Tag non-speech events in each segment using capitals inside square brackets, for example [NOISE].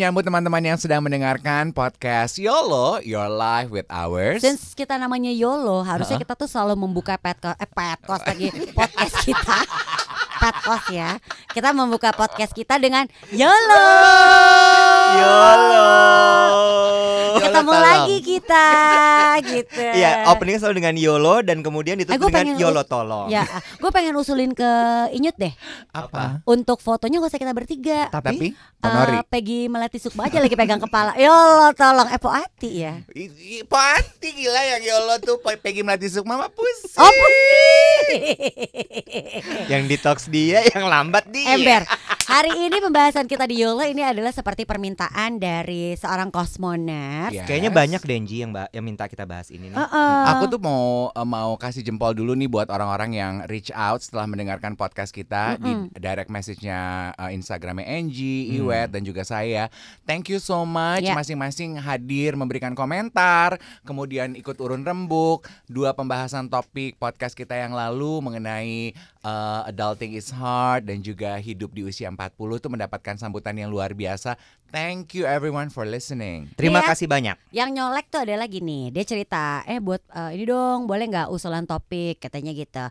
menyambut teman-teman yang sedang mendengarkan podcast YOLO, Your Life with Ours. Since kita namanya YOLO, harusnya kita tuh selalu membuka petko, eh petko lagi podcast kita. [LAUGHS] Petkos ya. Kita membuka podcast kita dengan YOLO. YOLO. Ketemu tolong. lagi kita gitu. Iya, openingnya selalu dengan YOLO dan kemudian Eh, ditutup gua dengan pengen YOLO tolong. Ya, gue pengen usulin ke Inyut deh. Apa? Untuk fotonya gak usah kita bertiga. Tapi, Eh, Honori. Peggy Melati Sukma aja lagi pegang kepala. YOLO tolong. Eh, Poati ya. I- i- Pasti gila yang YOLO tuh Pe- Peggy Melati Sukma mah pusing. Oh, pusing. Yang detox dia, [LAUGHS] yang lambat dia. Ember. Hari ini pembahasan kita di YOLO ini adalah seperti permintaan dari seorang kosmonet. Yes. Kayaknya banyak Denji yang yang minta kita bahas ini nih. Heeh. Aku tuh mau eh, mau kasih jempol dulu nih buat orang-orang yang reach out setelah mendengarkan podcast kita Mm-mm. di direct message-nya eh, Instagramnya Angie, Hmm. Iwet dan juga saya. Thank you so much Ya. masing-masing hadir memberikan komentar, kemudian ikut urun rembuk dua pembahasan topik podcast kita yang lalu mengenai eh, adulting is hard dan juga hidup di usia 40 tuh mendapatkan sambutan yang luar biasa. Thank you everyone for listening. Terima Iya. kasih banyak. Yang nyolek tuh adalah gini, dia cerita, eh buat eh, ini dong, boleh nggak usulan topik katanya gitu.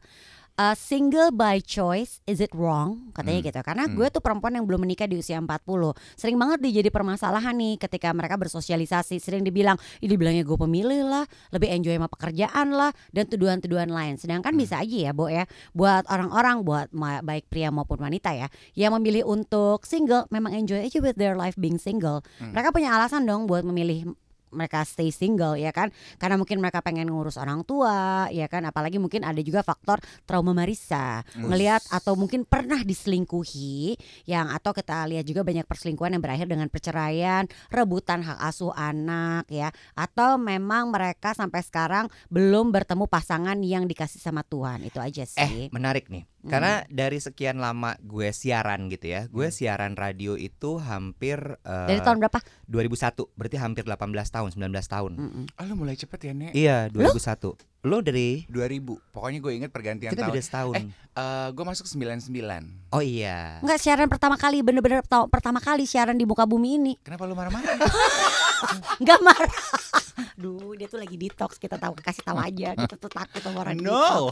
Eh, single by choice, is it wrong? Katanya Hmm. gitu. Karena Hmm. gue tuh perempuan yang belum menikah di usia 40 Sering banget dia jadi permasalahan nih ketika mereka bersosialisasi. Sering dibilang, ini bilangnya gue pemilih lah, lebih enjoy sama pekerjaan lah, dan tuduhan-tuduhan lain. Sedangkan Hmm. bisa aja ya, Bo ya, buat orang-orang, buat ma- baik pria maupun wanita ya, yang memilih untuk single, memang enjoy aja with their life being single. Hmm. Mereka punya alasan dong buat memilih mereka stay single ya kan? Karena mungkin mereka pengen ngurus orang tua ya kan? Apalagi mungkin ada juga faktor trauma marisa. Ngelihat atau mungkin pernah diselingkuhi yang atau kita lihat juga banyak perselingkuhan yang berakhir dengan perceraian rebutan hak asuh anak ya. Atau memang mereka sampai sekarang belum bertemu pasangan yang dikasih sama Tuhan. Itu aja Eh, sih. menarik nih. Hmm. Karena dari sekian lama gue siaran gitu ya. Gue siaran radio itu hampir eh, dari tahun berapa 2001, berarti hampir 18 tahun, 19 tahun. Mm-mm. Oh, lu mulai cepet ya, Nek? Iya, 2001. Lo dari 2000. Pokoknya gue inget pergantian kita tahun. beda setahun. Eh. Eh, gue masuk 99. oh iya. Enggak siaran pertama kali bener-bener pertama kali siaran di muka bumi ini Kenapa lu marah-marah? [LAUGHS] Enggak marah. Duh, dia tuh lagi detox. Kita tahu kasih tahu aja. Kita tuh takut sama orang detox. no.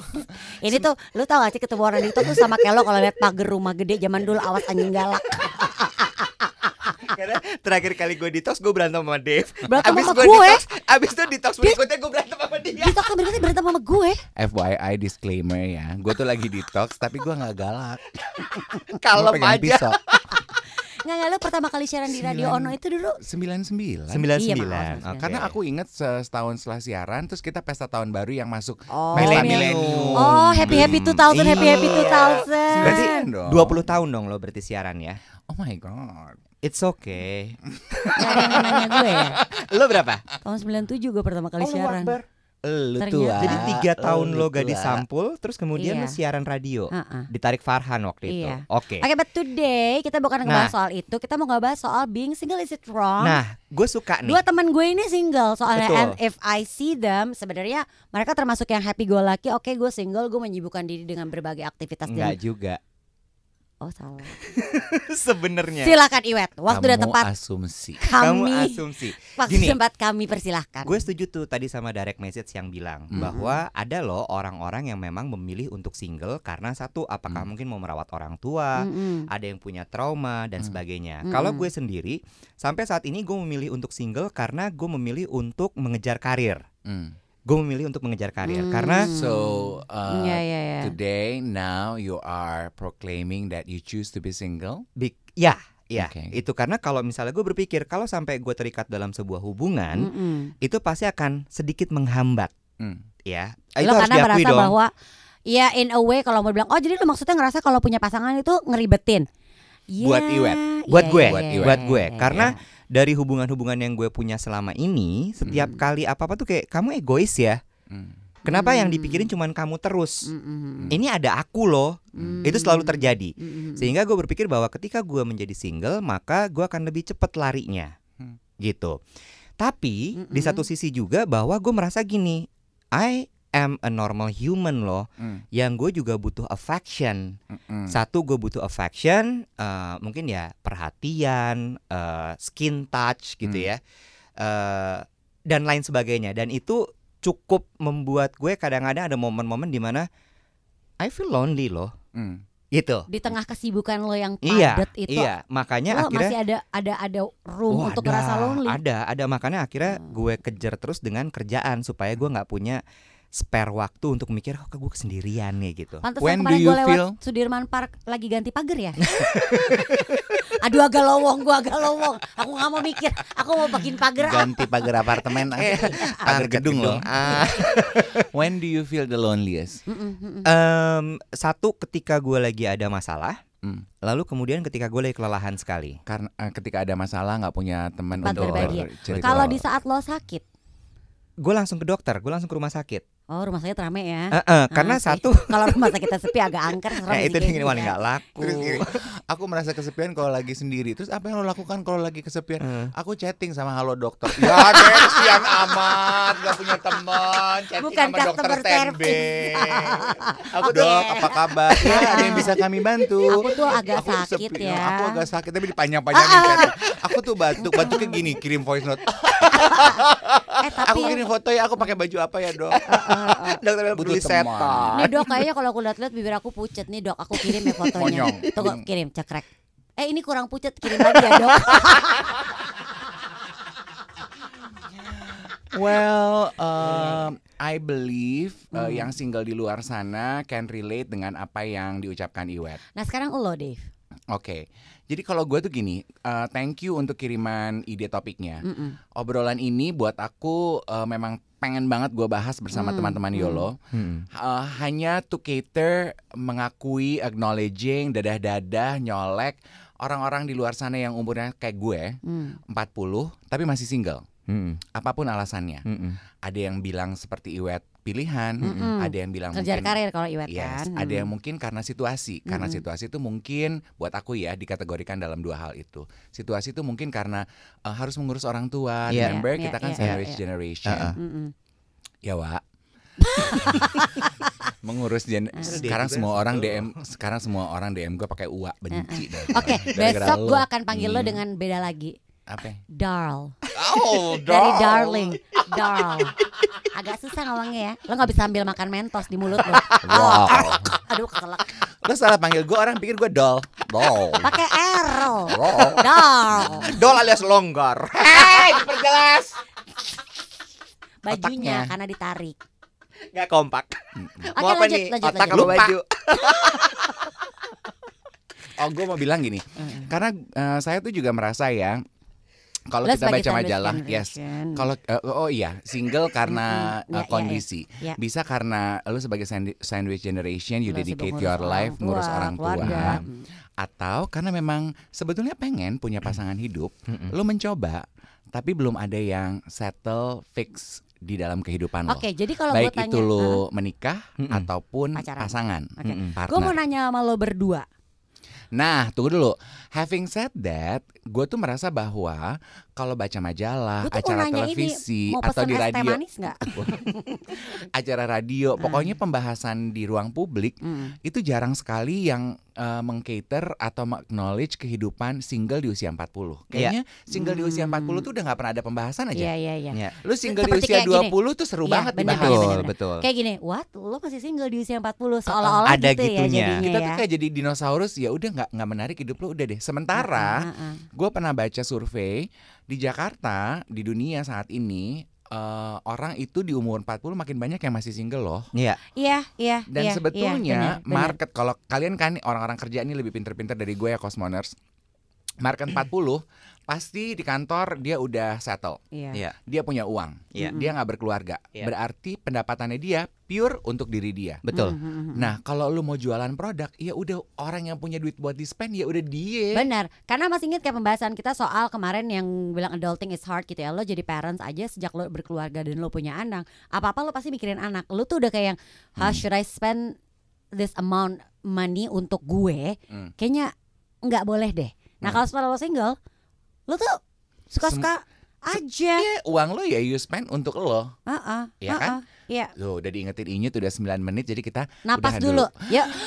Ini tuh lu tau gak sih ketemu orang detox tuh sama kayak lo kalau lihat pagar rumah gede zaman dulu awas anjing galak. Karena terakhir kali gue detox gue berantem sama Dave. Berantem abis sama gue gue? detox, abis itu detox berikutnya gue berantem sama dia. Detox kan berarti berantem sama gue. FYI disclaimer ya, gue tuh lagi detox tapi gue nggak galak. Kalem aja. pisau. Nggak nggak lu pertama kali siaran di radio Sembilan. Ono itu dulu. 99. 99. Iya, maaf, Oke. Karena aku inget se- setahun setelah siaran, terus kita pesta tahun baru yang masuk Oh, milenium. Oh, happy happy 2000, happy happy Iya. 2000. Berarti dong. 20 tahun dong lo berarti siaran ya. Oh my god. It's okay. Nggak ada yang nanya gue ya. [LAUGHS] Lo berapa? Tahun 97 gue pertama kali Oh, siaran. Lu tua. Jadi tiga tahun Lu lo gadis tua. sampul, terus kemudian Iya. lo siaran radio. Heeh. Ditarik Farhan waktu itu. Iya. Oke. Oke, but today kita bukan ngebahas Nah. soal itu, kita mau ngebahas soal being single is it wrong? Nah, gue suka nih. Dua teman gue ini single soalnya Betul. and if I see them sebenarnya mereka termasuk yang happy go lucky. Oke, gue single, gue menyibukkan diri dengan berbagai aktivitas dan Enggak juga. Oh, salah. [LAUGHS] Sebenarnya. Silakan Iwet. Waktu dan Kamu tempat asumsi. Kamu kami asumsi. waktu Gini. tempat kami persilahkan. Gue setuju tuh tadi sama direct message yang bilang Mhm. bahwa ada loh orang-orang yang memang memilih untuk single karena satu apakah Mm. mungkin mau merawat orang tua, Mm-mm. ada yang punya trauma dan Mm. sebagainya. Mm-mm. Kalau gue sendiri sampai saat ini gue memilih untuk single karena gue memilih untuk mengejar karir. Hmm. Gue memilih untuk mengejar karir Hmm. karena So uh, Iya, iya, iya. today now you are proclaiming that you choose to be single. big ya ya Oke. itu karena kalau misalnya gue berpikir kalau sampai gue terikat dalam sebuah hubungan Mm-mm. itu pasti akan sedikit menghambat Hmm. ya. Lo itu harus karena merasa dong. bahwa ya in a way kalau mau bilang oh jadi lo maksudnya ngerasa kalau punya pasangan itu ngeribetin. Buat Ya, Iwet. Buat iya, gue, buat iya, Iwet. buat iya, gue. iya, Karena iya. Dari hubungan-hubungan yang gue punya selama ini setiap Hmm. kali apa apa tuh kayak kamu egois ya Hmm. Kenapa yang Hmm. dipikirin cuman kamu terus? Mm, mm, mm. Ini ada aku loh. Hmm. Itu selalu terjadi. Mm, mm, mm. Sehingga gue berpikir bahwa ketika gue menjadi single, maka gue akan lebih cepat larinya, Hmm. gitu. Tapi di Mm-mm. satu sisi juga bahwa gue merasa gini, I am a normal human loh, Mm, yang gue juga butuh affection. mm, mm. Satu gue butuh affection, eh, mungkin ya perhatian, eh, skin touch gitu Hmm. ya, eh, dan lain sebagainya. Dan itu cukup membuat gue kadang-kadang ada momen-momen di mana I feel lonely loh, Mm. gitu. Di tengah kesibukan lo yang Iya, padat itu, iya. Makanya lo akhirnya masih ada ada ada room Oh, untuk ada, ngerasa lonely. Ada, ada makanya akhirnya Hmm. gue kejar terus dengan kerjaan supaya gue nggak punya spare waktu untuk mikir oh kok gue kesendirian nih gitu. Pantesan When kemarin do you gue lewat feel- Sudirman Park lagi ganti pagar ya. [LAUGHS] Aduh agak lowong, gue agak lowong. Aku nggak mau mikir, aku mau bikin pagar. Ganti pagar apartemen, Eh, [LAUGHS] pagar target gedung loh. Ah, [LAUGHS] When do you feel the loneliest? Mm, mm, mm, mm. em, satu ketika gue lagi ada masalah, Mm. lalu kemudian ketika gue lagi kelelahan sekali. Karena eh, ketika ada masalah nggak punya teman untuk berbagi. cerita. Kalau di saat lo sakit, Gue langsung ke dokter, gue langsung ke rumah sakit. Oh rumah sakit rame ya. Eh, eh, karena sih. satu, Kalau rumah sakitnya sepi agak angker. serem sih itu dingin wali nggak laku. Terus gini, aku merasa kesepian kalau lagi sendiri. Terus apa yang lo lakukan kalau lagi kesepian? Eh. Aku chatting sama halo dokter. Ya deh, kesian amat, gak punya teman. Chatting Bukan sama dokter standby. service. Aku dok, apa kabar? Ya, ada yang bisa [LAUGHS] kami bantu. Aku tuh agak Aku sakit sepi- ya. Aku agak sakit tapi dipanjang-panjangin. [LAUGHS] Aku tuh batuk, batuknya gini, kirim voice note. [LAUGHS] Eh tapi Aku kirim foto ya, aku pakai baju apa ya dok? Dokter bilang Butuh teman. setan. Nih dok kayaknya kalau aku lihat-lihat bibir aku pucet nih dok aku kirim ya fotonya. Tunggu kirim cekrek. Eh ini kurang pucet kirim lagi ya dok. [LAUGHS] Well, um, I believe uh, Hmm. yang single di luar sana can relate dengan apa yang diucapkan Iwet. Nah sekarang lo Dave. Oke, jadi kalau gue tuh gini, uh, thank you untuk kiriman ide topiknya. Mm-mm. Obrolan ini buat aku uh, memang pengen banget gue bahas bersama Hmm, teman-teman hmm. Yolo. Hmm. Uh, hanya to cater, mengakui, acknowledging, dadah-dadah, nyolek orang-orang di luar sana yang umurnya kayak gue, Hmm. 40, tapi masih single. Hmm. Apa pun alasannya. Hmm. Ada yang bilang seperti Iwet pilihan, Mm-mm. ada yang bilang Kejar mungkin karir kalau Iwet Yes, kan. ada yang mungkin karena situasi. Karena Mm-mm. situasi itu mungkin buat aku ya dikategorikan dalam dua hal itu. Situasi itu mungkin karena uh, harus mengurus orang tua. Iya. Remember Iya, kita kan iya, sandwich iya. generation. Uh-uh. Mm-mm. Ya, Wak. [LAUGHS] mengurus gen dia sekarang semua orang. DM sekarang semua orang DM gue pakai uak benci. Oke Gara-gara besok lo. gue akan panggil lo Hmm. dengan beda lagi. Apa Darl. oh [LAUGHS] Dari darling. Darl. Agak susah ngomongnya ya. Lo nggak bisa sambil makan mentos di mulut lo. wow Aduh keselak. lo salah panggil gue orang pikir gue doll doll Pakai R. doll Darl. Dol alias longgar. Hei, diperjelas. Bajunya Otaknya. karena ditarik. Gak kompak. Oke, Mau apa lanjut, nih? lanjut, Otak lanjut. baju? [LAUGHS] Oh, gue mau bilang gini, karena eh, saya tuh juga merasa ya, kalau kita baca majalah, yes, kalau eh, oh iya, single karena ya, kondisi, ya. bisa karena lo sebagai sandwich generation, you Lo dedicate your ngurus life ngurus orang tua, keluarga. Hmm. atau karena memang sebetulnya pengen punya pasangan hidup, lo mencoba, tapi belum ada yang settle fix di dalam kehidupan lo. Oke, jadi kalau gue Baik tanya, itu lo menikah Mm-mm. ataupun Pacaran. pasangan, Oke. Mm-mm, gue mau nanya sama lo berdua. Nah, tunggu dulu. Having said that, gue tuh merasa bahwa kalau baca majalah, acara nanya ini, televisi mau atau di es teh radio, manis [LAUGHS] acara radio, Hmm. pokoknya pembahasan di ruang publik Hmm. itu jarang sekali yang uh, mengcater atau acknowledge kehidupan single di usia 40. Kayaknya single di usia Hmm. 40 tuh udah nggak pernah ada pembahasan aja. Iya iya iya. Ya. Lu single Seperti di usia kayak gini. 20 tuh seru Iya, banget bener, dibahas. bener, Betul, bener. betul. Kayak gini, what? Lo masih single di usia 40 seolah-olah Ada gitu ya gitunya. jadinya Kita ya. tuh kayak jadi dinosaurus ya udah nggak nggak menarik hidup lu udah deh. Sementara Ah, ah, ah. gue pernah baca survei di Jakarta di dunia saat ini eh, orang itu di umur 40 makin banyak yang masih single loh. Iya. Iya, iya, Dan iya, sebetulnya benar, benar. market kalau kalian kan orang-orang kerja ini lebih pinter-pinter dari gue ya Cosmoners. Market 40 pasti di kantor dia udah settle. Iya. Iya. Dia punya uang. Iya. Dia nggak berkeluarga. Iya. Berarti pendapatannya dia pure untuk diri dia. Betul. Mhm, mhm. Nah, kalau lu mau jualan produk, ya udah orang yang punya duit buat di spend ya udah dia. Benar, karena masih ingat kayak pembahasan kita soal kemarin yang bilang adulting is hard gitu ya. Lo jadi parents aja sejak lo berkeluarga dan lo punya anak, apa-apa lo pasti mikirin anak. Lo tuh udah kayak yang, how should I spend this amount money untuk gue? Hmm. Kayaknya nggak boleh deh. Nah Hmm. kalau setelah lo single, lo tuh suka-suka aja. Ya, uang lo ya you spend untuk lo. Heeh, Iya kan? heeh, Iya. Tuh, udah diingetin Inyut udah 9 menit jadi kita Napas udahan dulu. Ya. [SIGHS]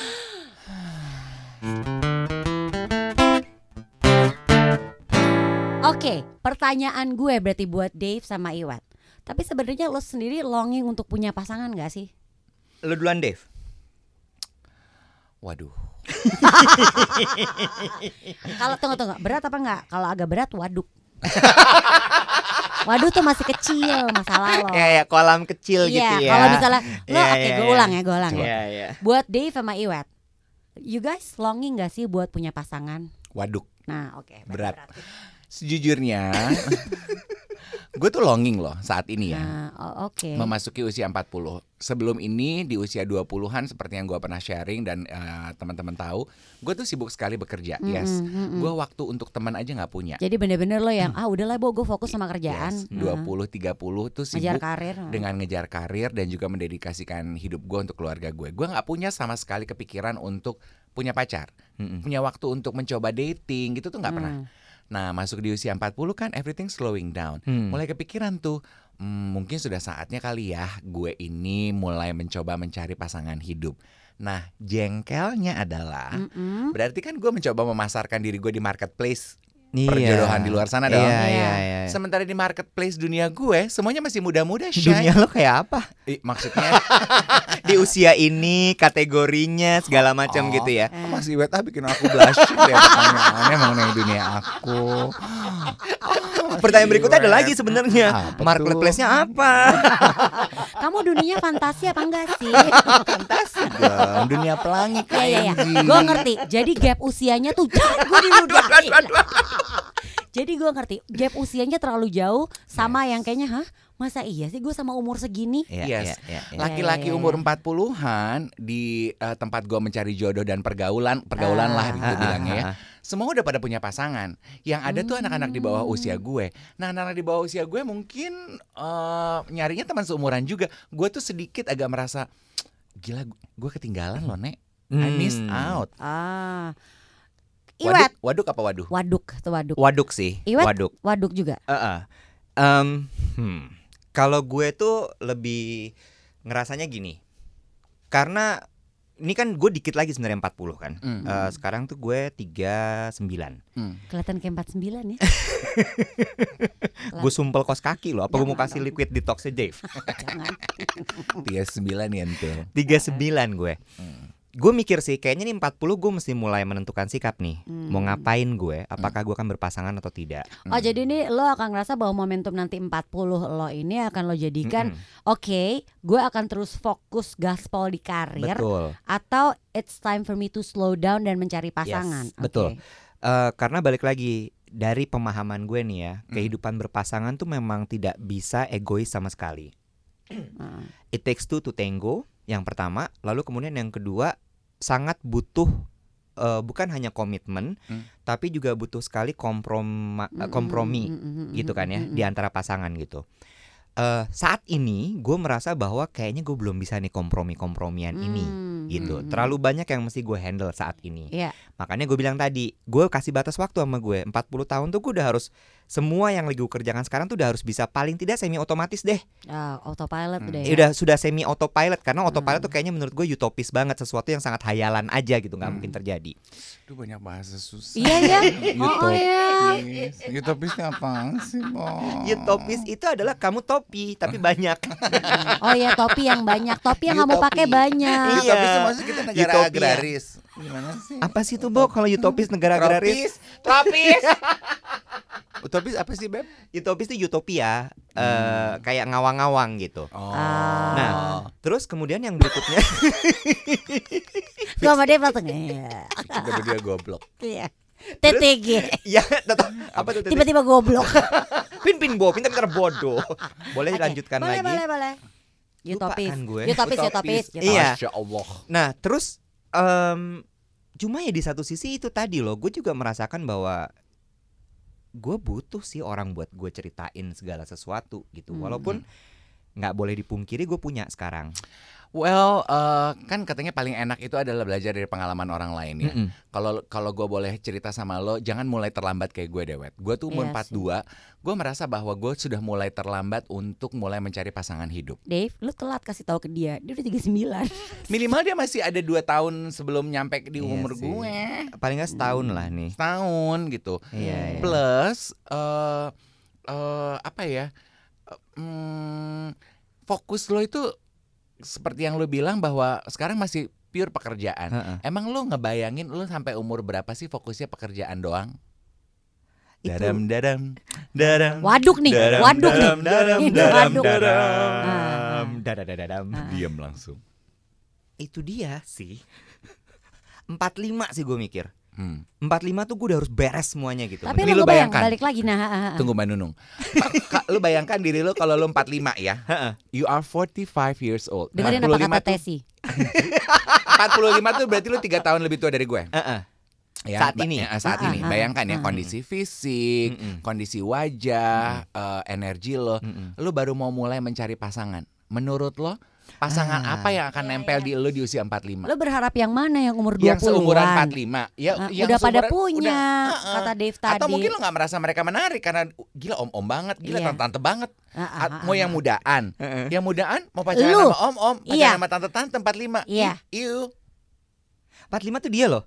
Oke, pertanyaan gue berarti buat Dave sama Iwat. Tapi sebenarnya lo sendiri longing untuk punya pasangan gak sih? Lu duluan Dave. Waduh. [LAUGHS] Kalau tunggu tunggu, berat apa enggak? Kalau agak berat waduk. [LAUGHS] Waduk tuh masih kecil masalah lo. Ya ya kolam kecil Iya, gitu ya. kalau misalnya lo Iya, oke iya, gue iya. ulang ya, gue ulang ya. Iya iya. Buat Dave sama Iwat. You guys longing gak sih buat punya pasangan? Waduk. Nah, oke. Berat. Sejujurnya gue tuh longing loh saat ini ya. Nah, o- oke. Memasuki usia 40 Sebelum ini di usia 20-an Seperti yang gue pernah sharing Dan eh, teman-teman tahu Gue tuh sibuk sekali bekerja Yes Mm-mm, mm-mm. Gue waktu untuk teman aja nggak punya Jadi bener-bener lo yang ah udahlah bo gue fokus sama kerjaan. Yes, 20-30 tuh Ngejar sibuk karir. dengan ngejar karir dan juga mendedikasikan hidup gue untuk keluarga gue. Gue nggak punya sama sekali kepikiran untuk punya pacar, Mm-mm. punya waktu untuk mencoba dating gitu tuh nggak pernah. Nah masuk di usia 40 kan everything slowing down. Hmm. Mulai kepikiran tuh, "Hmm, mungkin sudah saatnya kali ya gue ini mulai mencoba mencari pasangan hidup. Nah jengkelnya adalah, Mm-mm. berarti kan gue mencoba memasarkan diri gue di marketplace Iya. perjodohan di luar sana dong. Iya Iya. iya iya. Sementara di marketplace dunia gue semuanya masih muda-muda. Dunia lo kayak apa? Ih, maksudnya [LAUGHS] Di usia ini kategorinya segala macam Oh. gitu ya. Eh. Mas Iwet ah bikin aku blushing deh pertanyaannya mengenai dunia aku. Pertanyaan berikutnya ada lagi sebenarnya. Tuh? Marketplace-nya apa? [LAUGHS] Kamu dunianya fantasi apa enggak sih? Fantasi dong, dunia pelangi Iya iya iya. Angie. Gue ngerti. Jadi gap usianya tuh gue diludahin. Jadi gue ngerti gap usianya terlalu jauh sama yang kayaknya hah masa iya sih gue sama umur segini? Iya, Yes. iya, iya, iya. Laki-laki Iya, iya, umur iya. 40-an di eh, tempat gua mencari jodoh dan pergaulan, pergaulan Ah. lah gue Ah, bilangnya ya. ah, ah. Semua udah pada punya pasangan. Yang ada tuh anak-anak di bawah Hmm. usia gue. Nah, anak-anak di bawah usia gue mungkin eh, nyarinya teman seumuran juga. Gue tuh sedikit agak merasa gila gue ketinggalan loh, Nek. I missed Hmm. out. Ah. Waduk, Iwat, waduk apa waduh? waduk tuh waduk. Waduk sih, Iwet? waduk. Waduk juga. Heeh. Em, hmm. Kalau gue tuh lebih ngerasanya gini. Karena ini kan gue dikit lagi sebenarnya 40 kan. Hmm. Eh, sekarang tuh gue 39. Hmm. Kelihatan kayak 49 ya. [LAUGHS] Gue sumpel kos kaki loh. Apa gue mau kasih liquid detoxnya Dave? [LAUGHS] Jangan. [LAUGHS] Tiga sembilan ya tuh. 39 gue. Hmm. Gue mikir sih kayaknya nih 40 gue mesti mulai menentukan sikap nih. Mau Hmm. ngapain gue? Apakah gue akan berpasangan atau tidak? Oh jadi ini lo akan ngerasa bahwa momentum nanti 40 lo ini akan lo jadikan Mm-mm. Oke, gue akan terus fokus gaspol di karir Betul. atau it's time for me to slow down dan mencari pasangan. Yes, betul. Oke. Eh, karena balik lagi dari pemahaman gue nih ya, Hmm. kehidupan berpasangan tuh memang tidak bisa egois sama sekali. Heeh. It takes two to tango, yang pertama, lalu kemudian yang kedua sangat butuh eh, bukan hanya komitmen, Hmm. tapi juga butuh sekali komproma, Mm-mm, kompromi mm-mm, gitu kan ya mm-mm. di antara pasangan gitu. Eh, saat ini gue merasa bahwa kayaknya gue belum bisa nih kompromi-kompromian ini Hmm, gitu. hmm, hmm. Terlalu banyak yang mesti gue handle saat ini. Iya. Makanya gue bilang tadi, gue kasih batas waktu sama gue 40 tahun tuh gue udah harus semua yang lagi gue kerjakan sekarang tuh udah harus bisa paling tidak semi otomatis deh. Ah, autopilot Hmm. udah Eh, ya. Udah sudah semi autopilot karena autopilot Hmm. tuh kayaknya menurut gue utopis banget sesuatu yang sangat hayalan aja gitu nggak Hmm. mungkin terjadi. Duh banyak bahasa susah. Iya ya. [LAUGHS] Oh, oh ya. Utopis. Utopisnya apaan sih, Bo? Utopis itu adalah kamu topi tapi [LAUGHS] banyak. Oh ya topi yang banyak, topi yang kamu pakai banyak. Iya. Utopis itu maksudnya kita negara Utopia. agraris. Gimana sih? Apa sih tuh Bo kalau utopis negara agraris? Tropis. Tropis. [LAUGHS] Utopis apa sih, Beb? Utopis itu utopia eh, kayak ngawang-ngawang gitu. Oh. Ah. Nah, terus kemudian yang berikutnya Gue sama dia langsung. Iya. kita berdua goblok. Iya. TTG. [LAUGHS] ya tetap apa tuh tiba Tiba-tiba goblok. [LAUGHS] pin pin bo pintar-pintar bodoh boleh Oke, lanjutkan boleh, lagi Boleh, boleh. Lupa Utopis. kan gue. Utopis, utopis. utopis. Iya. Masya Allah. Nah, terus em cuma ya di satu sisi itu tadi loh, gue juga merasakan bahwa gue butuh sih orang buat gue ceritain segala sesuatu gitu. Hmm. Walaupun nggak boleh dipungkiri gue punya sekarang. Well, eh, kan katanya paling enak itu adalah belajar dari pengalaman orang lain ya. Kalau kalau gue boleh cerita sama lo, jangan mulai terlambat kayak gue dewet. Gue tuh umur Iya sih. 42, gue merasa bahwa gue sudah mulai terlambat untuk mulai mencari pasangan hidup. Dave, lu telat kasih tahu ke dia. Dia udah 39. [LAUGHS] Minimal dia masih ada dua tahun sebelum nyampe di Iya umur sih. gue. Paling nggak setahun lah nih. Setahun gitu. Iya. iya. Plus eh eh, apa ya? eh, hmm, fokus lo itu seperti yang lo bilang bahwa sekarang masih pure pekerjaan. Heeh. Emang lo ngebayangin lo sampai umur berapa sih fokusnya pekerjaan doang? Itu- Dadam dadam dadam. Waduk nih, Daram, waduk nih. daram, daram, Ini daram, waduk. Dadam, dadadadadam. Ah. Diam langsung. Itu dia sih. 45 sih gue mikir. Hmm. 45 tuh gue udah harus beres semuanya gitu. Tapi Ini lu lu bayang bayangkan. balik lagi nah. ah, ah, ah. Tunggu Mbak Nunung. Kak, lu bayangkan diri lu kalau lu 45 ya. Heeh. You are 45 years old. Dengerin apa 45 kata Tesi. [LAUGHS] 45 tuh berarti lu 3 tahun lebih tua dari gue. Heeh. Ya, Saat ini? ya, saat Ah, ini. ah, Bayangkan ya ah, kondisi fisik, kondisi wajah, eh, energi lo. Lu baru mau mulai mencari pasangan. Menurut lo, pasangan Ah. apa yang akan Iya, nempel iya. di lu di usia 45? Lu berharap yang mana yang umur 20-an? yang seumuran 45. Ya, Ah, yang udah pada punya udah, ah, ah. kata Dave tadi. Atau mungkin lo nggak merasa mereka menarik karena gila om-om banget, gila Iya. tante-tante banget. Ah, ah, At- ah, mau ah, yang ah. mudaan, Heeh. yang mudaan mau pacaran Lu. sama om-om, pacaran Iya. sama tante-tante 45. Iya. Iu. 45 tuh dia loh.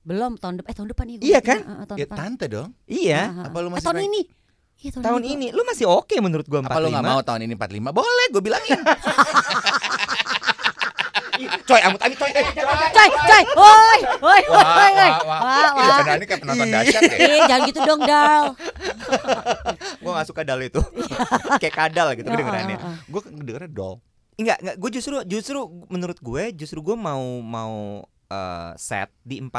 Belum tahun depan eh tahun depan nih. Iya kan? ah, tahun Ya depan. tante dong. Iya. Ah, ah, Apa lu ah. masih Eh, tahun ini? Iya Tahun gua- ini lu masih oke menurut gua 45. Apa lu nggak mau tahun ini 45? Boleh, gue bilangin. [LAUGHS] coy, amut amit coy. Eh, Coy, coy, woi, woi, woi, woi. wah, wah. Ini kayak penonton dahsyat ya. Jangan gitu dong, Dal. Gua gak suka dal itu. Kayak kadal gitu kedengerannya. Gue dengernya doll. Enggak, enggak. Gue justru justru menurut gue justru gue mau mau eh, set di 40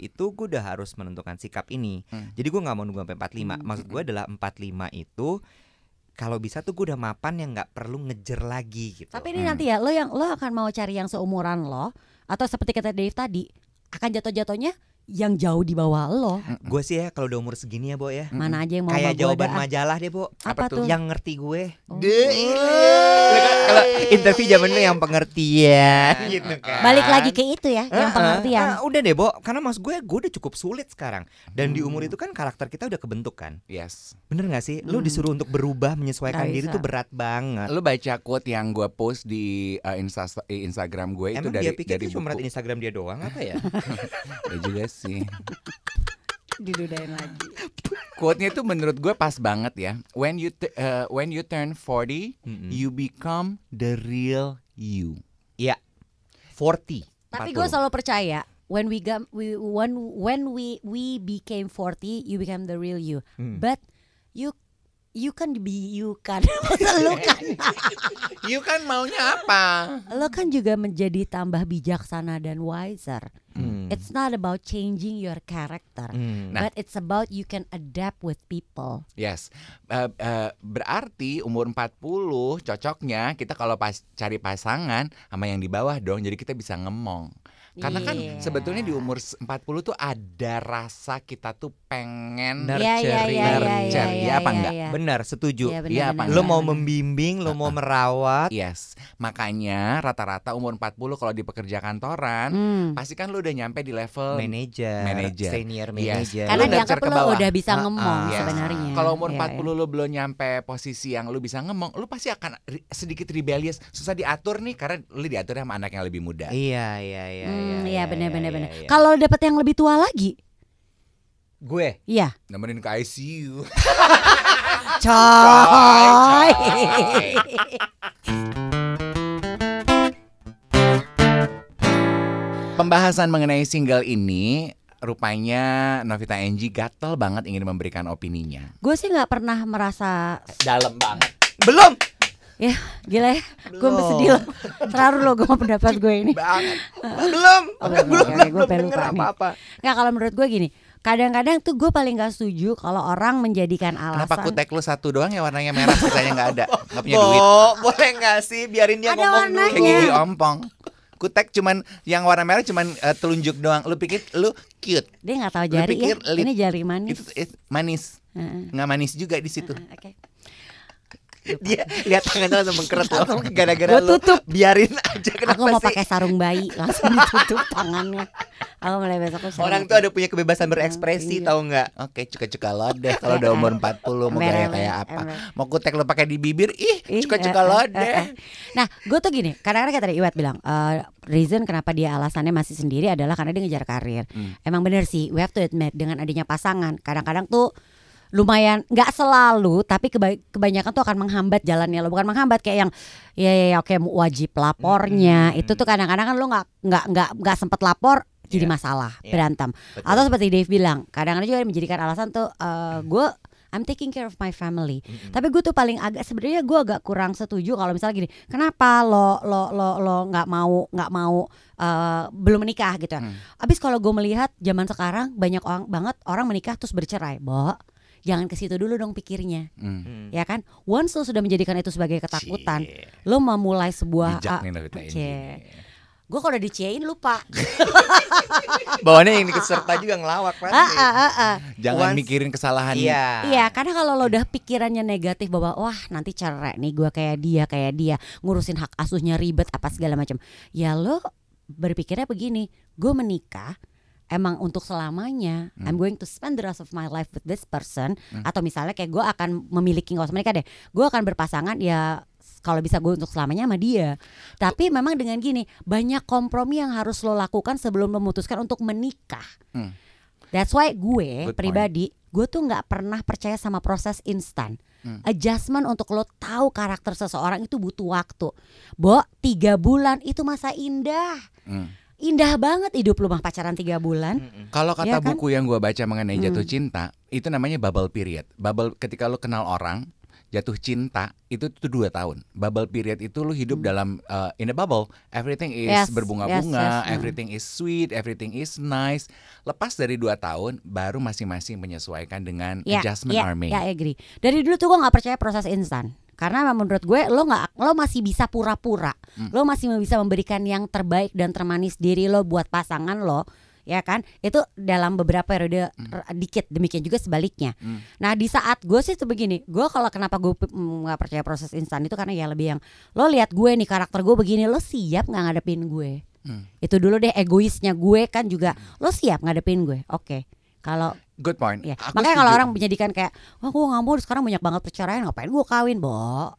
itu gue udah harus menentukan sikap ini. Hmm. Jadi gue nggak mau nunggu sampai 45. Hmm. Maksud gue adalah 45 itu kalau bisa tuh gue udah mapan yang nggak perlu ngejer lagi gitu. Tapi ini Hmm. nanti ya, lo yang lo akan mau cari yang seumuran lo atau seperti kata Dave tadi, akan jatuh-jatuhnya yang jauh di bawah lo. gue sih ya kalau udah umur segini ya, Bo ya. Mana aja yang mau Kayak jawaban dah, ah. majalah deh, Bo. Apa Apa tuh? Yang ngerti gue. Oh. Kalau interview zaman yang pengertian gitu kan. Balik lagi ke itu ya, yang pengertian. ah, udah deh, Bo. Karena mas gue, gue udah cukup sulit sekarang. Dan di Hmm. umur itu kan karakter kita udah kebentuk kan. Yes. Bener gak sih? Lu Hmm. disuruh untuk berubah, menyesuaikan diri bisa. tuh berat banget. Lu baca quote yang gue post di uh, Insta eh, Instagram gue itu Emang dari dia pikir dari itu cuma buku. Instagram dia doang apa ya? [LAUGHS] Ya juga sih. Didudain lagi. Quote-nya itu menurut gue pas banget ya. When you t- uh, when you turn 40, Mm-mm. you become the real you. 40. Tapi 40. gue selalu percaya when we got we when when we we became 40 you became the real you. Hmm. But you you kan be you kan. [LAUGHS] Lu [LAUGHS] kan. You kan maunya apa? lo kan juga menjadi tambah bijaksana dan wiser. Hmm. It's not about changing your character. Hmm. Nah. But it's about you can adapt with people. Yes. Uh, uh, berarti umur 40 cocoknya kita kalau pas cari pasangan sama yang di bawah dong. Jadi kita bisa ngemong. Karena kan Iya. sebetulnya di umur 40 tuh ada rasa kita tuh pengen Nurture, iya nurture. iya. Iya apa iya, enggak? iya. Benar, setuju. Iya, apa Lo mau membimbing, lo mau merawat. Yes. Makanya rata-rata umur 40 kalau di pekerja kantoran Hmm. pasti kan lu udah nyampe di level Manager, Manager. senior Yes. manager. Karena Lu dianggap lo udah bisa ngomong ah. Yes. sebenarnya. Kalau umur Iya, 40 lu belum nyampe posisi yang lu bisa ngemong, lu pasti akan sedikit rebellious, susah diatur nih karena lu diatur sama anak yang lebih muda. Iya, iya, iya, Hmm, iya benar benar benar. iya. Kalau dapet yang lebih tua lagi, gue iya. Nemenin ke ICU. [LAUGHS] Coy. Pembahasan mengenai single ini rupanya Novita Enji gatel banget ingin memberikan opininya. Gue sih nggak pernah merasa Dalam banget. belum. Ya gila ya. Gue Belum. bersedih loh. Terharu loh gue mau pendapat gue ini. Banget. belum. Oh, belum, belum. gue belum lupa nih. apa-apa. Nggak kalau menurut gue gini, kadang-kadang tuh gue paling gak setuju kalau orang menjadikan alasan Kenapa kutek lu satu doang ya warnanya merah sisanya nggak ada nggak punya duit Bo, boleh nggak sih biarin dia Ada ngomong warnanya. kayak gigi ompong kutek cuman yang warna merah cuman eh, telunjuk doang lu pikir lu cute dia nggak tahu Lu jari ya lip- ini jari manis itu itu manis Heeh. nggak manis juga di situ Heeh, oke dia lihat tangannya langsung mengkeret loh gara-gara lu tutup. biarin aja kenapa aku mau sih pakai sarung bayi langsung ditutup tangannya aku mulai besok aku orang tuh ada punya kebebasan berekspresi Iya. tahu nggak Oke, cuka-cuka lodeh kalau udah umur 40 mau ember, kayak apa? Mau kutek lo pakai di bibir, ih, Ih, cuka-cuka eh, eh, lodeh. eh, eh. Nah, gue tuh gini, kadang-kadang kayak tadi Iwet bilang, eh, reason kenapa dia alasannya masih sendiri adalah karena dia ngejar karir. Hmm. Emang bener sih, we have to admit dengan adanya pasangan, kadang-kadang tuh lumayan nggak selalu tapi keba- kebanyakan tuh akan menghambat jalannya lo bukan menghambat kayak yang ya ya, ya oke wajib lapornya Hmm. itu tuh kadang-kadang kan lo nggak nggak nggak nggak sempet lapor jadi Iya. masalah Iya. berantem Betul. atau seperti Dave bilang kadang-kadang juga menjadikan alasan tuh eh, gue I'm taking care of my family Mm-mm. tapi gue tuh paling agak sebenarnya gue agak kurang setuju kalau misalnya gini kenapa lo lo lo lo nggak mau nggak mau eh, belum menikah gitu Hmm. abis kalau gue melihat zaman sekarang banyak orang banget orang menikah terus bercerai bo jangan ke situ dulu dong pikirnya Hmm. Hmm. ya kan once lo sudah menjadikan itu sebagai ketakutan Cie. lo memulai sebuah Bijak ah, nih gue kalau udah diciein lupa [LAUGHS] Bawaannya yang ikut serta juga ngelawak pasti. ah, ah, ah, ah. Jangan Once- mikirin kesalahan. Iya. Iya, karena kalau lo udah pikirannya negatif bahwa wah nanti cerai nih gue kayak dia kayak dia ngurusin hak asuhnya ribet apa segala macam. Ya lo berpikirnya begini, gue menikah emang untuk selamanya. Hmm. I'm going to spend the rest of my life with this person. Hmm. Atau misalnya kayak gue akan memiliki nggak usah menikah deh. Gue akan berpasangan ya kalau bisa gue untuk selamanya sama dia. Tapi memang dengan gini banyak kompromi yang harus lo lakukan sebelum memutuskan untuk menikah. Hmm. That's why gue Good point. pribadi gue tuh nggak pernah percaya sama proses instan. Hmm. Adjustment untuk lo tahu karakter seseorang itu butuh waktu. Bo, tiga bulan itu masa indah. Hmm. Indah banget hidup lu mah pacaran tiga bulan. Kalau kata Iya kan? buku yang gua baca mengenai jatuh Hmm. cinta, itu namanya bubble period. Bubble ketika lo kenal orang, jatuh cinta itu tuh dua tahun. Bubble period itu lo hidup dalam uh, in a bubble. Everything is Hmm. Yes, berbunga-bunga, yes, yes, hmm. everything is sweet, everything is nice. Lepas dari dua tahun, baru masing-masing menyesuaikan dengan Ya, adjustment ya, army. ya, I agree. Dari dulu tuh gue nggak percaya proses instan. Karena menurut gue lo nggak lo masih bisa pura-pura. Hmm. Lo masih bisa memberikan yang terbaik dan termanis diri lo buat pasangan lo, ya kan? Itu dalam beberapa periode r- dikit demikian juga sebaliknya. Hmm. Nah, di saat gue sih tuh begini, gue kalau kenapa gue mm, nggak percaya proses instan itu karena ya lebih yang lo lihat gue nih karakter gue begini, lo siap nggak ngadepin gue? Hmm. Itu dulu deh egoisnya gue kan juga lo siap ngadepin gue. Oke. Kalau Good point. Ya, Aku makanya kalau orang menjadikan kayak, wah gue nggak mau sekarang banyak banget perceraian, ngapain gue kawin, bo?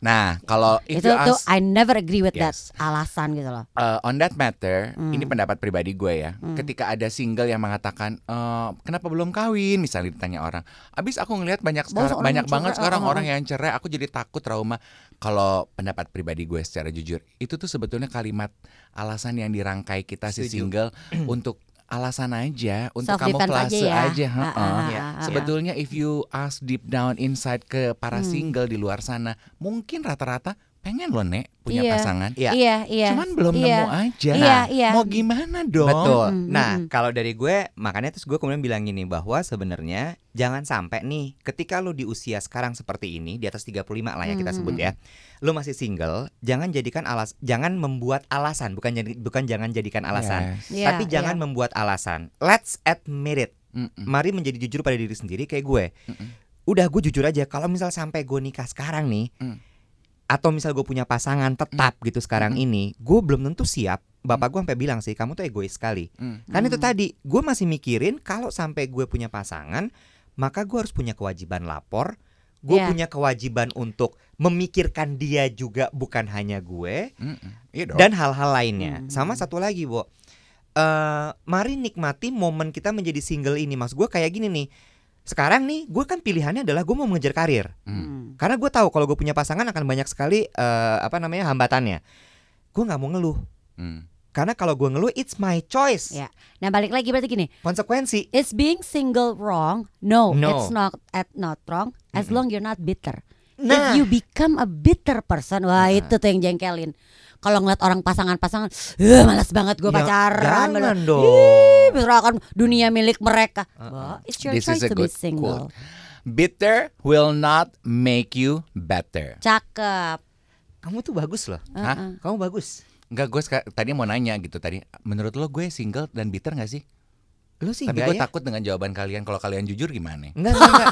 Nah, kalau Itu tuh ask, I never agree with that Yes. alasan gitu loh. uh, on that matter, Hmm. ini pendapat pribadi gue ya. Hmm. Ketika ada single yang mengatakan, "Eh, kenapa belum kawin? Misalnya ditanya orang, abis aku ngelihat banyak sekarang, orang banyak cerai, banget sekarang orang ah. yang cerai. Aku jadi takut trauma. Kalau pendapat pribadi gue secara jujur, itu tuh sebetulnya kalimat alasan yang dirangkai kita si Setuju. single [CLEARS THROAT] untuk alasan aja, untuk Self kamuflase aja ya. aja. Heeh. Iya. ah, ah. Sebetulnya if you ask deep down inside ke para Hmm. single di luar sana, mungkin rata-rata pengen loh Nek punya Iya. pasangan. Iya. Iya, iya. Cuman belum iya. nemu aja. Iya, iya. Mau gimana dong? Betul. Mm, Nah, mm, mm. kalau dari gue, makanya terus gue kemudian bilang gini bahwa sebenarnya jangan sampai nih ketika lu di usia sekarang seperti ini, di atas 35 lah ya kita Mm, sebut mm, ya. Lu masih single, jangan jadikan alas jangan membuat alasan, bukan jadi bukan jangan jadikan alasan. Yes. Iya, Tapi jangan iya. membuat alasan. Let's admit it. Mari menjadi jujur pada diri sendiri kayak gue. Udah gue jujur aja kalau misal sampai gue nikah sekarang nih Mm. Atau misal gue punya pasangan tetap gitu sekarang Mm. ini, gue belum tentu siap. Bapak gue sampai bilang sih, kamu tuh egois sekali. Mm. Kan itu Hmm. tadi, gue masih mikirin kalau sampai gue punya pasangan, maka gue harus punya kewajiban lapor. Gue Iya. punya kewajiban untuk memikirkan dia juga bukan hanya gue. Iya dong. dan hal-hal lainnya. Hmm. Sama satu lagi, Bo. Eh, mari nikmati momen kita menjadi single ini. Mas gue kayak gini nih. Sekarang nih, gue kan pilihannya adalah gue mau mengejar karir. Mm. Hmm. Karena gue tahu kalau gue punya pasangan akan banyak sekali eh, apa namanya hambatannya. Gue nggak mau ngeluh. Mm. Karena kalau gue ngeluh, it's my choice. Ya. Nah balik lagi berarti gini, Konsekuensi. is being single wrong? No, No. it's not at not wrong as Mm-mm. long you're not bitter. Nah, If you become a bitter person, wah Ah. itu tuh yang jengkelin. Kalau ngeliat orang pasangan-pasangan, eh malas banget gue Ya, pacaran. Jangan Ih, dong. misalkan dunia milik mereka. Uh-uh. Well, it's your This choice is a to be single. quote. Bitter will not make you better. Cakep. Kamu tuh bagus loh. Hah? Uh-uh. Kamu bagus. Enggak, gue tadi mau nanya gitu tadi. Menurut lo gue single dan bitter gak sih? Lu sih Tapi gue ya? takut dengan jawaban kalian. Kalau kalian jujur gimana? Enggak, enggak, enggak.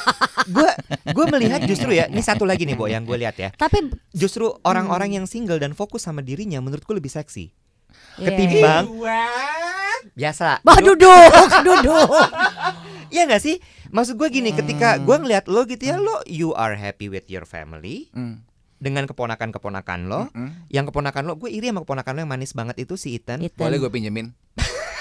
Gue gue melihat justru ya, ini satu lagi nih, Bo, yang gue lihat ya. Tapi Justru orang-orang yang single dan fokus sama dirinya menurutku lebih seksi. yeah. Ketimbang biasa. Bah duduk, duduk. [LAUGHS] [LAUGHS] Iya gak sih? Maksud gue gini, ketika Hmm. gue ngeliat lo gitu ya, lo you are happy with your family Hmm. dengan keponakan-keponakan lo. Mm-mm. Yang keponakan lo, gue iri sama keponakan lo yang manis banget itu si Ethan. Ethan. Boleh gue pinjemin?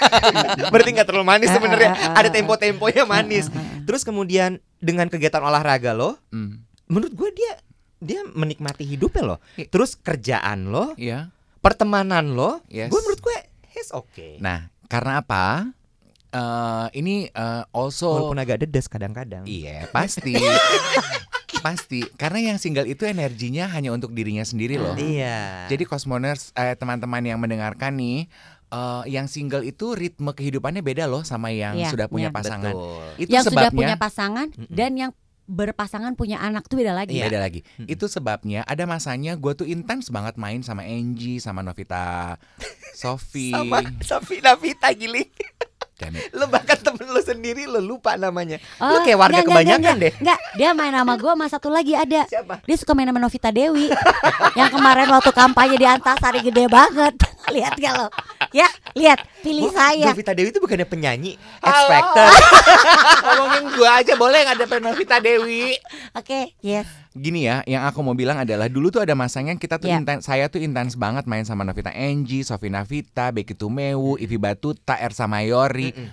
[LAUGHS] Berarti nggak terlalu manis sebenarnya. ah, ah, Ada ah. tempo-temponya manis. Terus kemudian dengan kegiatan olahraga lo, Hmm. menurut gue dia dia menikmati hidupnya loh. I- Terus kerjaan lo, Iya. pertemanan lo, Yes. gue menurut gue he's okay. Nah, karena apa? Eh, ini eh, also Walaupun agak dedes kadang-kadang. Iya, pasti. [LAUGHS] pasti. Karena yang single itu energinya hanya untuk dirinya sendiri loh. Iya. Jadi Cosmoners eh, teman-teman yang mendengarkan nih, eh, yang single itu ritme kehidupannya beda loh sama yang Iya, sudah punya iya. pasangan. Betul. Itu yang sudah sebabnya punya pasangan dan yang berpasangan punya anak tuh beda lagi. Iya. beda lagi. Mm-mm. Itu sebabnya ada masanya gue tuh intens banget main sama Angie, sama Novita, [LAUGHS] Sofi. Sama Sofi Navita gili. Lo bahkan temen lo sendiri lo lupa namanya. Oh, lo kayak warga enggak, enggak, kebanyakan enggak, deh. Enggak, dia main sama gue sama satu lagi ada. Siapa? Dia suka main sama Novita Dewi Yang kemarin waktu kampanye di Antasari gede banget [LAUGHS] Lihat gak lo? Ya, lihat, pilih Bu, saya Novita Dewi itu bukannya penyanyi X. [LAUGHS] Ngomongin gue aja boleh nggak ada Novita Dewi? Oke, yes Gini ya, yang aku mau bilang adalah dulu tuh ada masanya kita tuh Iya. intens, saya tuh intens banget main sama Novita Angie, Sofi Navita, Becky Tumewu, Ivi Batuta, Ersa Mayori. Mm-mm.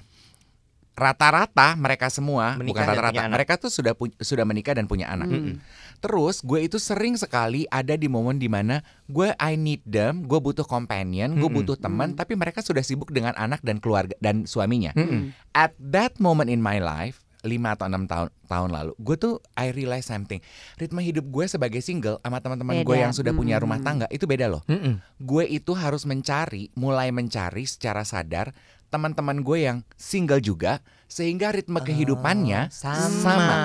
Rata-rata mereka semua, Menikah bukan rata-rata, mereka tuh sudah pu- sudah menikah dan punya anak. Mm. Terus gue itu sering sekali ada di momen di mana gue I need them, gue butuh companion, gue Mm-mm. butuh teman, Mm. tapi mereka sudah sibuk dengan anak dan keluarga dan suaminya. Mm-mm. At that moment in my life, 5 atau enam tahun tahun lalu, gue tuh I realize something. Ritme hidup gue sebagai single sama teman-teman gue yang sudah punya rumah tangga itu beda loh. Mm-mm. Gue itu harus mencari, mulai mencari secara sadar teman-teman gue yang single juga sehingga ritme kehidupannya Oh, sama. sama.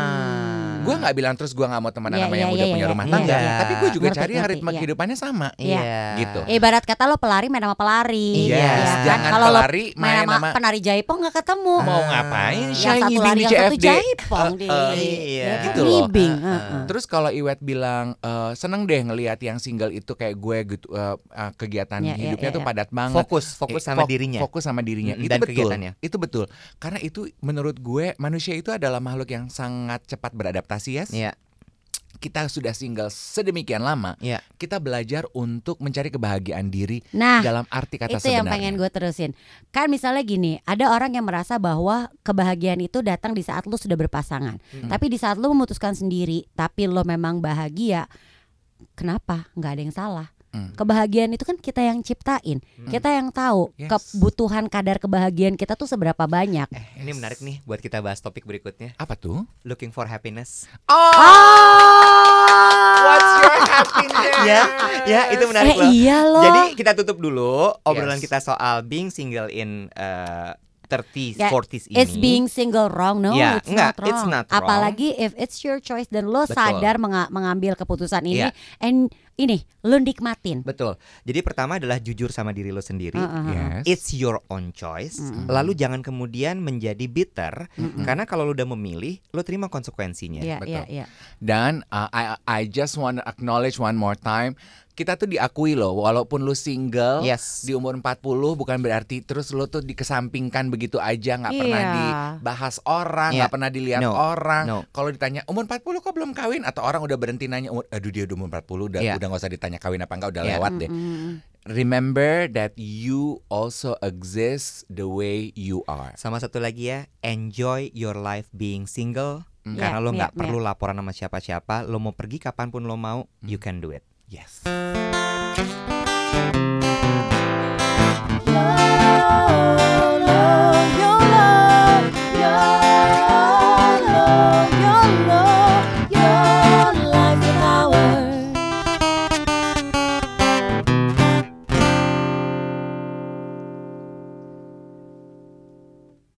Gue nggak bilang terus gue nggak mau temenan Iya, sama iya, yang udah iya, punya iya, rumah iya, tangga, iya. tapi gue juga Ngerti, cari yang ngerti, ritme iya. kehidupannya sama. Iya. Gitu. Ibarat kata lo pelari main sama pelari Yes, ya kan? jangan Kalau lo pelari main main sama sama penari jaipong nggak ketemu mau ngapain? Yang satu lari di yang satu jaipong di Eh, eh, iya. ya kan? Gitu loh. Eh, eh, heeh. Terus kalau Iwet bilang eh, seneng deh ngelihat yang single itu kayak gue gitu eh, eh, kegiatan Iya, iya, hidupnya iya, tuh iya. padat banget. Fokus, fokus Eh, sama dirinya. Fokus sama dirinya. Itu betul. Itu betul. Karena itu menurut gue manusia itu adalah makhluk yang sangat cepat beradaptasi ya. Iya. Kita sudah single sedemikian lama, Iya. kita belajar untuk mencari kebahagiaan diri Nah dalam arti kata itu sebenarnya. yang pengen gue terusin Kan misalnya gini Ada orang yang merasa bahwa Kebahagiaan itu datang di saat lu sudah berpasangan Hmm. Tapi di saat lu memutuskan sendiri Tapi lo memang bahagia Kenapa? Nggak ada yang salah Hmm. Kebahagiaan itu kan kita yang ciptain Kita yang tahu Yes. Kebutuhan kadar kebahagiaan kita tuh seberapa banyak Eh, ini menarik nih buat kita bahas topik berikutnya. Apa tuh? Looking for happiness. Oh, What's your happiness? ya, ya itu menarik Eh loh. iya loh Jadi kita tutup dulu obrolan Yes. kita soal being single in uh, 30s, Ya, 40s ini. It's being single wrong no Ya, it's enggak, not wrong it's not wrong. Apalagi if it's your choice dan lo Betul. sadar menga- mengambil keputusan ini Iya. And ini lo nikmatin Betul. Jadi pertama adalah jujur sama diri lo sendiri. Heeh. Yes. It's your own choice. Mm-mm. Lalu jangan kemudian menjadi bitter Mm-mm. karena kalau lo udah memilih, lo terima konsekuensinya. Iya, betul. iya, iya. Dan uh, I I just want to acknowledge one more time, kita tuh diakui loh, walaupun lu single Yes. di umur 40 bukan berarti terus lu tuh dikesampingkan begitu aja, nggak pernah Iya. dibahas orang, nggak pernah dilihat No, orang. no. Kalau ditanya umur 40 kok belum kawin atau orang udah berhenti nanya, umur, aduh dia udah umur 40 udah Iya. udah nggak usah ditanya kawin apa enggak udah Iya. lewat deh. Mm-mm. Remember that you also exist the way you are. Sama satu lagi ya, enjoy your life being single. Mm. Karena Iya, lo nggak iya, perlu laporan sama siapa-siapa. Lo mau pergi kapan pun lo mau, you can do it. Yes.